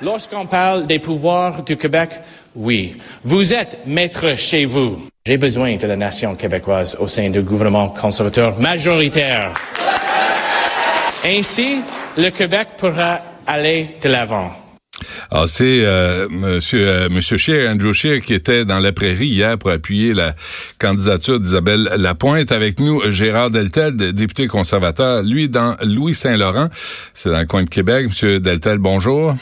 Lorsqu'on parle des pouvoirs du Québec, oui, vous êtes maître chez vous. J'ai besoin de la nation québécoise au sein du gouvernement conservateur majoritaire. Ainsi, le Québec pourra aller de l'avant. Alors, ah, c'est euh, Monsieur, euh, Monsieur Scheer, Andrew Scheer, qui était dans la prairie hier pour appuyer la candidature d'Isabelle Lapointe. Avec nous, Gérard Deltel, député conservateur, lui, dans Louis-Saint-Laurent. C'est dans le coin de Québec. Monsieur Deltel, bonjour.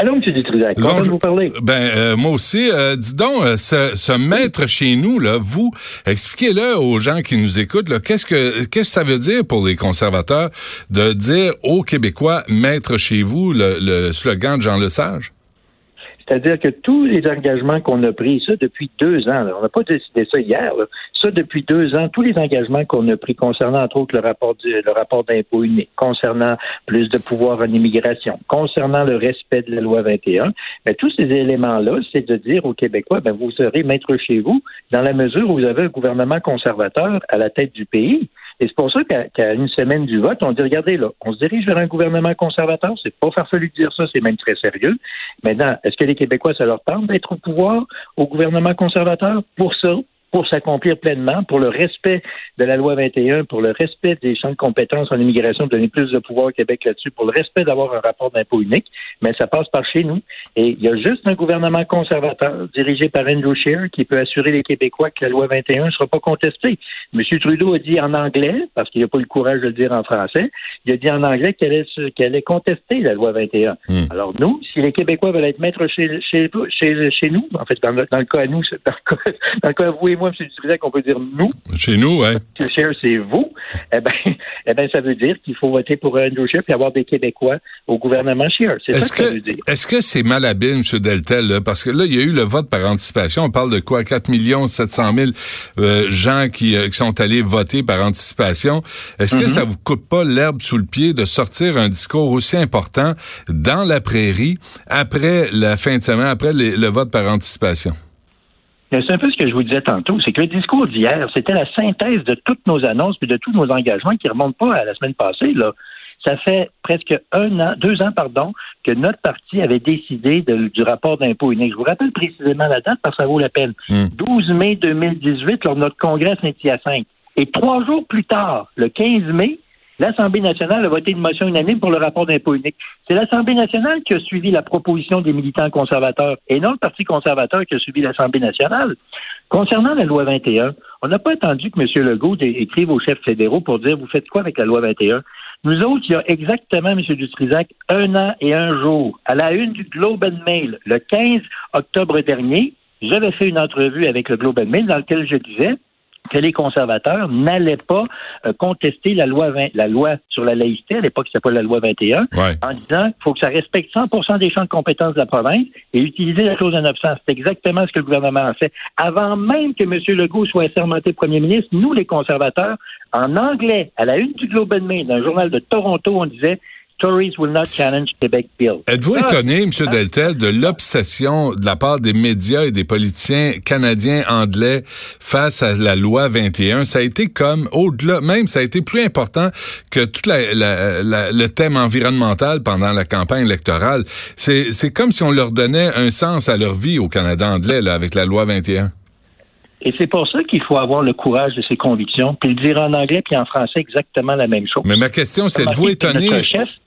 Allô, M. Détruzac, comment vous parler? Ben, euh, moi aussi. Euh, dis donc, euh, ce, maître chez nous, là, vous, expliquez-le aux gens qui nous écoutent, qu'est-ce que qu'est-ce que ça veut dire pour les conservateurs de dire aux Québécois maître chez vous, le, le slogan de Jean Lesage? C'est-à-dire que tous les engagements qu'on a pris, ça depuis deux ans, on n'a pas décidé ça hier, ça depuis deux ans, tous les engagements qu'on a pris concernant entre autres le rapport le rapport d'impôt unique, concernant plus de pouvoir en immigration, concernant le respect de la loi 21, mais tous ces éléments-là, c'est de dire aux Québécois, ben, vous serez maître chez vous dans la mesure où vous avez un gouvernement conservateur à la tête du pays. Et c'est pour ça qu'à une semaine du vote, on dit, regardez là, on se dirige vers un gouvernement conservateur. C'est pas farfelu de dire ça, c'est même très sérieux. Maintenant, est-ce que les Québécois, ça leur tente d'être au pouvoir, au gouvernement conservateur? Pour ça, pour s'accomplir pleinement, pour le respect de la loi 21, pour le respect des champs de compétences en immigration, donner plus de pouvoir au Québec là-dessus, pour le respect d'avoir un rapport d'impôt unique, mais ça passe par chez nous. Et il y a juste un gouvernement conservateur dirigé par Andrew Scheer qui peut assurer les Québécois que la loi 21 ne sera pas contestée. M. Trudeau a dit en anglais, parce qu'il n'a pas le courage de le dire en français, il a dit en anglais qu'elle est, qu'elle est contestée, la loi 21. Hmm. Alors nous, si les Québécois veulent être maîtres chez, chez, chez, nous, en fait, dans le, dans le cas à nous, dans le cas, dans le cas à vous et moi, M. Dutrisac, qu'on peut dire nous. Chez nous, oui. Cher, c'est vous. Eh bien, eh ben, ça veut dire qu'il faut voter pour Andrew Scheer et avoir des Québécois au gouvernement Scheer. C'est ça que, ça veut dire. Est-ce que c'est mal habile, M. Deltel, parce que là, il y a eu le vote par anticipation. On parle de quoi? 4 700 000 euh, gens euh, qui, sont allés voter par anticipation. Est-ce que mm-hmm. ça vous coupe pas l'herbe sous le pied de sortir un discours aussi important dans la prairie après la fin de semaine, après le vote par anticipation? C'est un peu ce que je vous disais tantôt, c'est que le discours d'hier, c'était la synthèse de toutes nos annonces puis de tous nos engagements qui ne remontent pas à la semaine passée. Là. Ça fait presque un an, deux ans, pardon, que notre parti avait décidé du rapport d'impôt unique. Je vous rappelle précisément la date parce que ça vaut la peine. 12 hmm. mai 2018, lors de notre congrès à 5 Et trois jours plus tard, le 15 mai, l'Assemblée nationale a voté une motion unanime pour le rapport d'impôt unique. C'est l'Assemblée nationale qui a suivi la proposition des militants conservateurs et non le Parti conservateur qui a suivi l'Assemblée nationale. Concernant la loi 21, on n'a pas attendu que M. Legault écrive aux chefs fédéraux pour dire vous faites quoi avec la loi 21. Nous autres, il y a exactement, M. Dutrisac, un an et un jour, à la une du Globe and Mail, le 15 octobre dernier, j'avais fait une entrevue avec le Globe and Mail dans laquelle je disais que les conservateurs n'allaient pas euh, contester la loi la loi sur la laïcité, à l'époque c'était pas la loi 21, en disant qu'il faut que ça respecte 100% des champs de compétences de la province et utiliser la clause de 900. C'est exactement ce que le gouvernement a fait. Avant même que M. Legault soit assermenté premier ministre, nous, les conservateurs, en anglais, à la une du Globe and Mail, d'un journal de Toronto, on disait Tories will not challenge Quebec Bill. Êtes-vous ah. étonné, M. Deltel, de l'obsession de la part des médias et des politiciens canadiens anglais face à la loi 21? Ça a été comme, au-delà, même ça a été plus important que tout le thème environnemental pendant la campagne électorale. C'est comme si on leur donnait un sens à leur vie au Canada anglais, là, avec la loi 21. Et c'est pour ça qu'il faut avoir le courage de ses convictions, puis le dire en anglais puis en français exactement la même chose. Mais ma question, c'est êtes-vous étonné,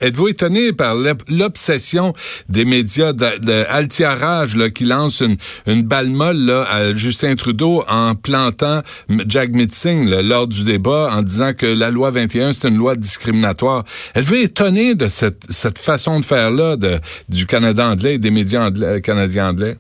êtes-vous étonné par l'obsession des médias d'altiarage de, qui lance une, une balle molle là, à Justin Trudeau en plantant Jack Mitzing lors du débat en disant que la loi 21 c'est une loi discriminatoire. Êtes-vous étonné de cette, cette façon de faire là de, du Canada anglais et des médias canadiens anglais?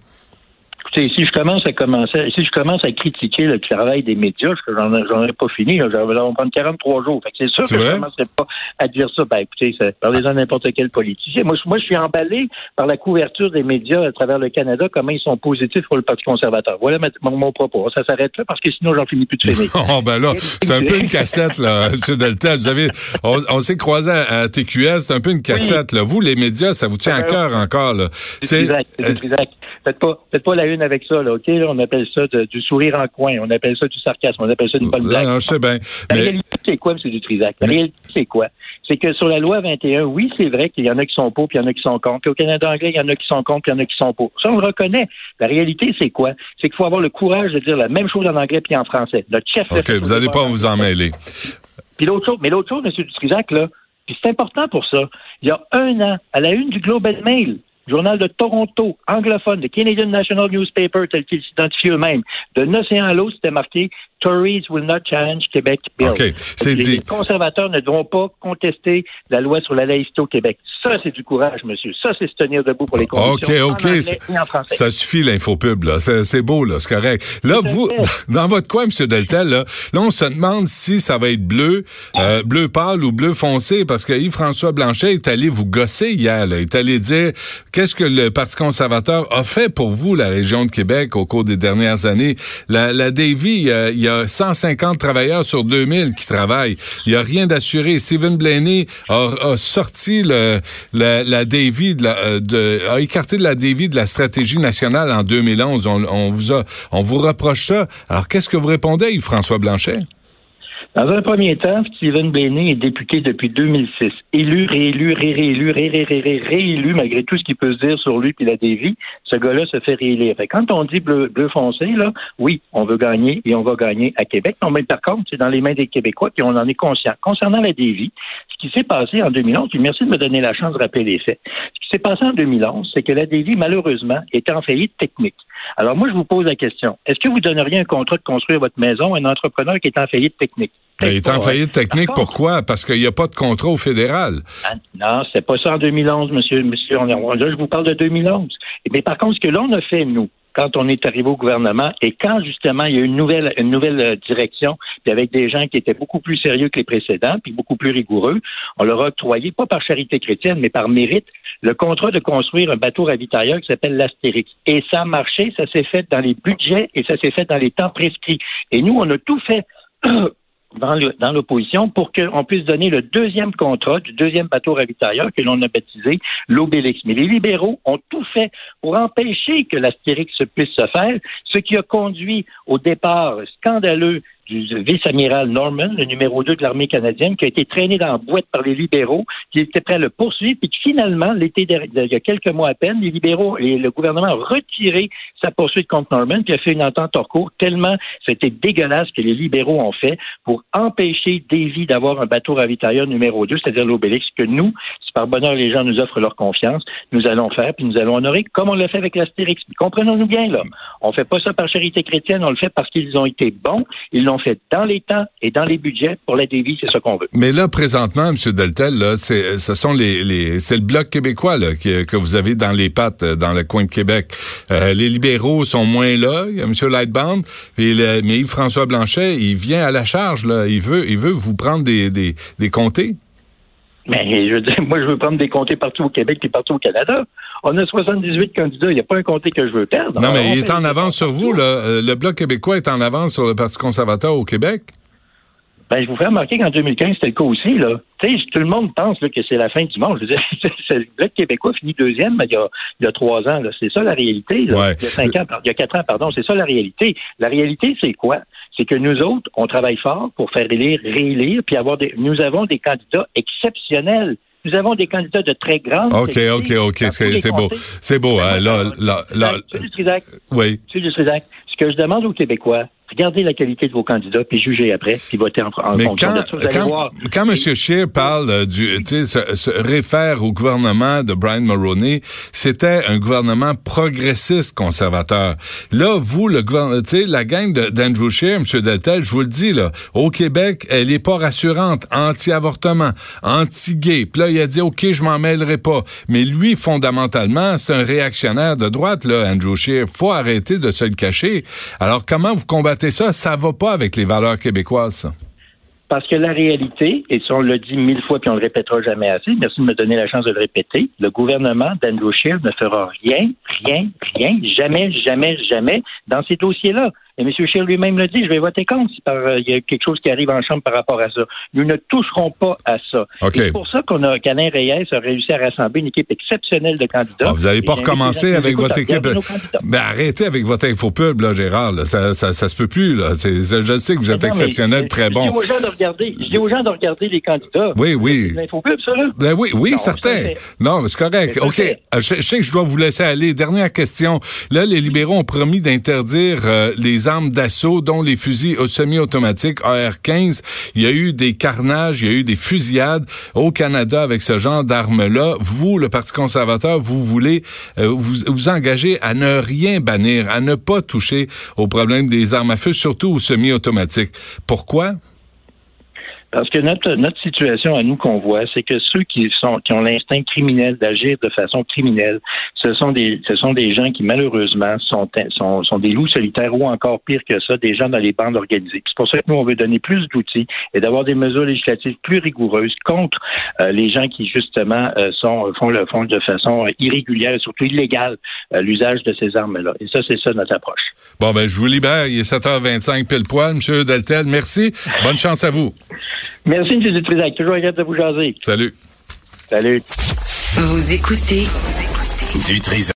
Si je commence à commencer, si je commence à critiquer le travail des médias, j'en ai pas fini, là, on va prendre 43 jours. c'est sûr que je ne commencerai pas à dire ça. Ben écoutez, parlez-en n'importe quel politicien. Moi, moi, je suis emballé par la couverture des médias à travers le Canada, comment ils sont positifs pour le Parti conservateur. Voilà mon, propos. Ça s'arrête là parce que sinon j'en finis plus de finir. oh ben là, c'est un peu une cassette, là, M. Delta. Vous avez, on, s'est croisé à, TQS, c'est un peu une cassette, là. Vous, les médias, ça vous tient à ben, cœur encore, là. C'est exact, c'est exact. Faites pas, faites pas la une avec ça, là, OK? on appelle ça du sourire en coin, on appelle ça du sarcasme, on appelle ça du bol blanc. Non, je sais bien. La réalité, c'est quoi, M. Dutrisac? La réalité, c'est quoi? c'est que sur la loi 21, oui, c'est vrai qu'il y en a qui sont pour, puis il y en a qui sont contre. Au Canada anglais, il y en a qui sont contre, puis il y en a qui sont pour. Ça, on le reconnaît. La réalité, c'est quoi? C'est qu'il faut avoir le courage de dire la même chose en anglais puis en français. Notre chef OK, vous n'allez pas vous en mêler. Puis l'autre chose, mais l'autre chose, M. Dutrisac, là, puis c'est important pour ça. Il y a un an, à la une du Globe and Mail, Journal de Toronto, anglophone, de Canadian National Newspaper, tel qu'il s'identifie eux-mêmes. D'un océan à l'autre, c'était marqué Tories will not challenge Québec Bill. OK, c'est dit. Les conservateurs ne devront pas contester la loi sur la laïcité au Québec. Ça, c'est du courage, monsieur. Ça, c'est se tenir debout pour les conditions. OK, OK. ça suffit l'infopub, là. C'est beau, là. C'est correct. Là, vous, dans votre coin, monsieur Deltel, là, là, on se demande si ça va être bleu, euh, bleu pâle ou bleu foncé, parce que Yves-François Blanchet est allé vous gosser hier, là. Il est allé dire qu'est-ce que le Parti conservateur a fait pour vous, la région de Québec, au cours des dernières années. La, la Davy, il y a 150 travailleurs sur 2000 qui travaillent. Il n'y a rien d'assuré. Stephen Blaney a, sorti le, la, la Davy, de la, euh, de, a écarté de la Davy de la stratégie nationale en 2011. On, on vous a, on vous reproche ça. Alors, qu'est-ce que vous répondez, François Blanchet? Dans un premier temps, Stephen Blaney est député depuis 2006. Élu, réélu, réélu, réélu, réélu, malgré tout ce qu'il peut se dire sur lui puis la dévie, ce gars-là se fait réélire. Fait quand on dit bleu, bleu foncé, là, oui, on veut gagner et on va gagner à Québec. Non, mais par contre, c'est dans les mains des Québécois puis on en est conscient. Concernant la dévie, ce qui s'est passé en 2011, puis merci de me donner la chance de rappeler les faits. Ce qui s'est passé en 2011, c'est que la dévie, malheureusement, était en faillite technique. Alors moi, je vous pose la question. Est-ce que vous donneriez un contrat de construire votre maison à un entrepreneur qui est en faillite technique? il est en faillite technique, pourquoi? Parce qu'il n'y a pas de contrat au fédéral. Ah, non, c'est pas ça en 2011, monsieur. monsieur on là, je vous parle de 2011. Mais par contre, ce que l'on a fait, nous, quand on est arrivé au gouvernement et quand justement il y a une nouvelle une nouvelle euh, direction, puis avec des gens qui étaient beaucoup plus sérieux que les précédents, puis beaucoup plus rigoureux, on leur a octroyé, pas par charité chrétienne, mais par mérite, le contrat de construire un bateau ravitailleur qui s'appelle l'Astérix. Et ça a marché, ça s'est fait dans les budgets et ça s'est fait dans les temps prescrits. Et nous, on a tout fait dans l'opposition pour qu'on puisse donner le deuxième contrat du deuxième bateau ravitailleur que l'on a baptisé l'Obélix. Mais les libéraux ont tout fait pour empêcher que l'Astérix puisse se faire, ce qui a conduit au départ scandaleux du vice-amiral Norman, le numéro 2 de l'armée canadienne, qui a été traîné dans la boîte par les libéraux, qui étaient prêts à le poursuivre, puis finalement, l'été il y a quelques mois à peine, les libéraux et le gouvernement ont retiré sa poursuite contre Norman, puis a fait une entente hors cours, tellement c'était dégueulasse que les libéraux ont fait pour empêcher Davy d'avoir un bateau ravitailleur numéro 2, c'est-à-dire l'Obélix, que nous, par bonheur les gens nous offrent leur confiance, nous allons faire, puis nous allons honorer, comme on l'a fait avec l'Astérix. Comprenons-nous bien, là. On fait pas ça par charité chrétienne, on le fait parce qu'ils ont été bons, ils l'ont fait dans les temps et dans les budgets pour la dévie, c'est ce qu'on veut. Mais là, présentement, M. Deltel, là, c'est, ce sont les, les c'est le bloc québécois que, vous avez dans les pattes, euh, dans le coin de Québec. Euh, les libéraux sont moins là. Il y a M. Lightbound, mais Yves-François Blanchet, il vient à la charge. Il veut, il veut vous prendre des, des, des comtés. Mais je veux dire, moi, je veux prendre des comtés partout au Québec et partout au Canada. On a 78 candidats. Il n'y a pas un comté que je veux perdre. Non, mais il est en avance sur vous. Là. Euh, le Bloc québécois est en avance sur le Parti conservateur au Québec. Ben, je vous fais remarquer qu'en 2015, c'était le cas aussi. Là. sais, tout le monde pense là, que c'est la fin du monde. Je veux dire, le Bloc québécois finit deuxième il, y a, il y a trois ans. C'est ça la réalité. Il y a cinq ans, il y a quatre ans, pardon. C'est ça la réalité. La réalité, c'est quoi? C'est que nous autres, on travaille fort pour faire élire, réélire, puis avoir des. Nous avons des candidats exceptionnels. Nous avons des candidats de très grande. OK, OK, OK. C'est beau. C'est beau. Hein, là, là, là, oui. M. ce que je demande aux Québécois, regardez la qualité de vos candidats, puis jugez après, puis votez en, en Mais quand, quand, quand M. Scheer parle euh, du, tu sais, se, se, réfère au gouvernement de Brian Mulroney, c'était un gouvernement progressiste conservateur. Là, vous, le gouvernement, tu sais, la gang d'Andrew Scheer, M. Deltel, je vous le dis, là, au Québec, elle est pas rassurante, anti-avortement, anti-gay. Puis là, il a dit, OK, je m'en mêlerai pas. Mais lui, fondamentalement, c'est un réactionnaire de droite, là, Andrew Scheer. Faut arrêter de se le cacher. Alors, comment vous combattez ça, ça va pas avec les valeurs québécoises. Parce que la réalité, et si on le dit mille fois puis on le répétera jamais assez, merci de me donner la chance de le répéter, le gouvernement d'Andrew Scheer ne fera rien, rien, rien, jamais, jamais, jamais dans ces dossiers-là. Et M. Scheer lui-même l'a dit, je vais voter contre si euh, il y a quelque chose qui arrive en Chambre par rapport à ça. Nous ne toucherons pas à ça. C'est pour ça qu'on a, qu'Alain Reyes a réussi à rassembler une équipe exceptionnelle de candidats. Ah, vous n'avez pas recommencé avec votre équipe. Ben, arrêtez avec votre infopub, là, Gérard. Ça, ça, se peut plus, là. je sais que vous êtes exceptionnel, très bon. Je dis aux gens de regarder, je dis aux gens de regarder les candidats. Oui, oui. Ça, là? Ben oui, oui, certain. Non, mais c'est correct. OK. Euh, je, sais que je dois vous laisser aller. Dernière question. Là, les libéraux ont promis d'interdire euh, les armes d'assaut, dont les fusils semi-automatiques AR-15. Il y a eu des carnages, il y a eu des fusillades au Canada avec ce genre d'armes-là. Vous, le Parti conservateur, vous voulez euh, vous, vous engager à ne rien bannir, à ne pas toucher au problème des armes à feu, surtout aux semi-automatiques. Pourquoi? Parce que notre, notre situation à nous qu'on voit, c'est que ceux qui sont qui ont l'instinct criminel d'agir de façon criminelle, ce sont des ce sont des gens qui malheureusement sont, sont, sont des loups solitaires ou encore pire que ça, des gens dans les bandes organisées. C'est pour ça que nous on veut donner plus d'outils et d'avoir des mesures législatives plus rigoureuses contre euh, les gens qui justement euh, sont font le font de façon irrégulière et surtout illégale euh, l'usage de ces armes-là. Et ça c'est ça notre approche. Bon ben je vous libère, il est 7h25 pile poil, Monsieur Deltel. Merci. Bonne chance à vous. Merci, M. Dutrisac. Toujours agréable de vous jaser. Salut. Salut. Vous écoutez Dutrisac.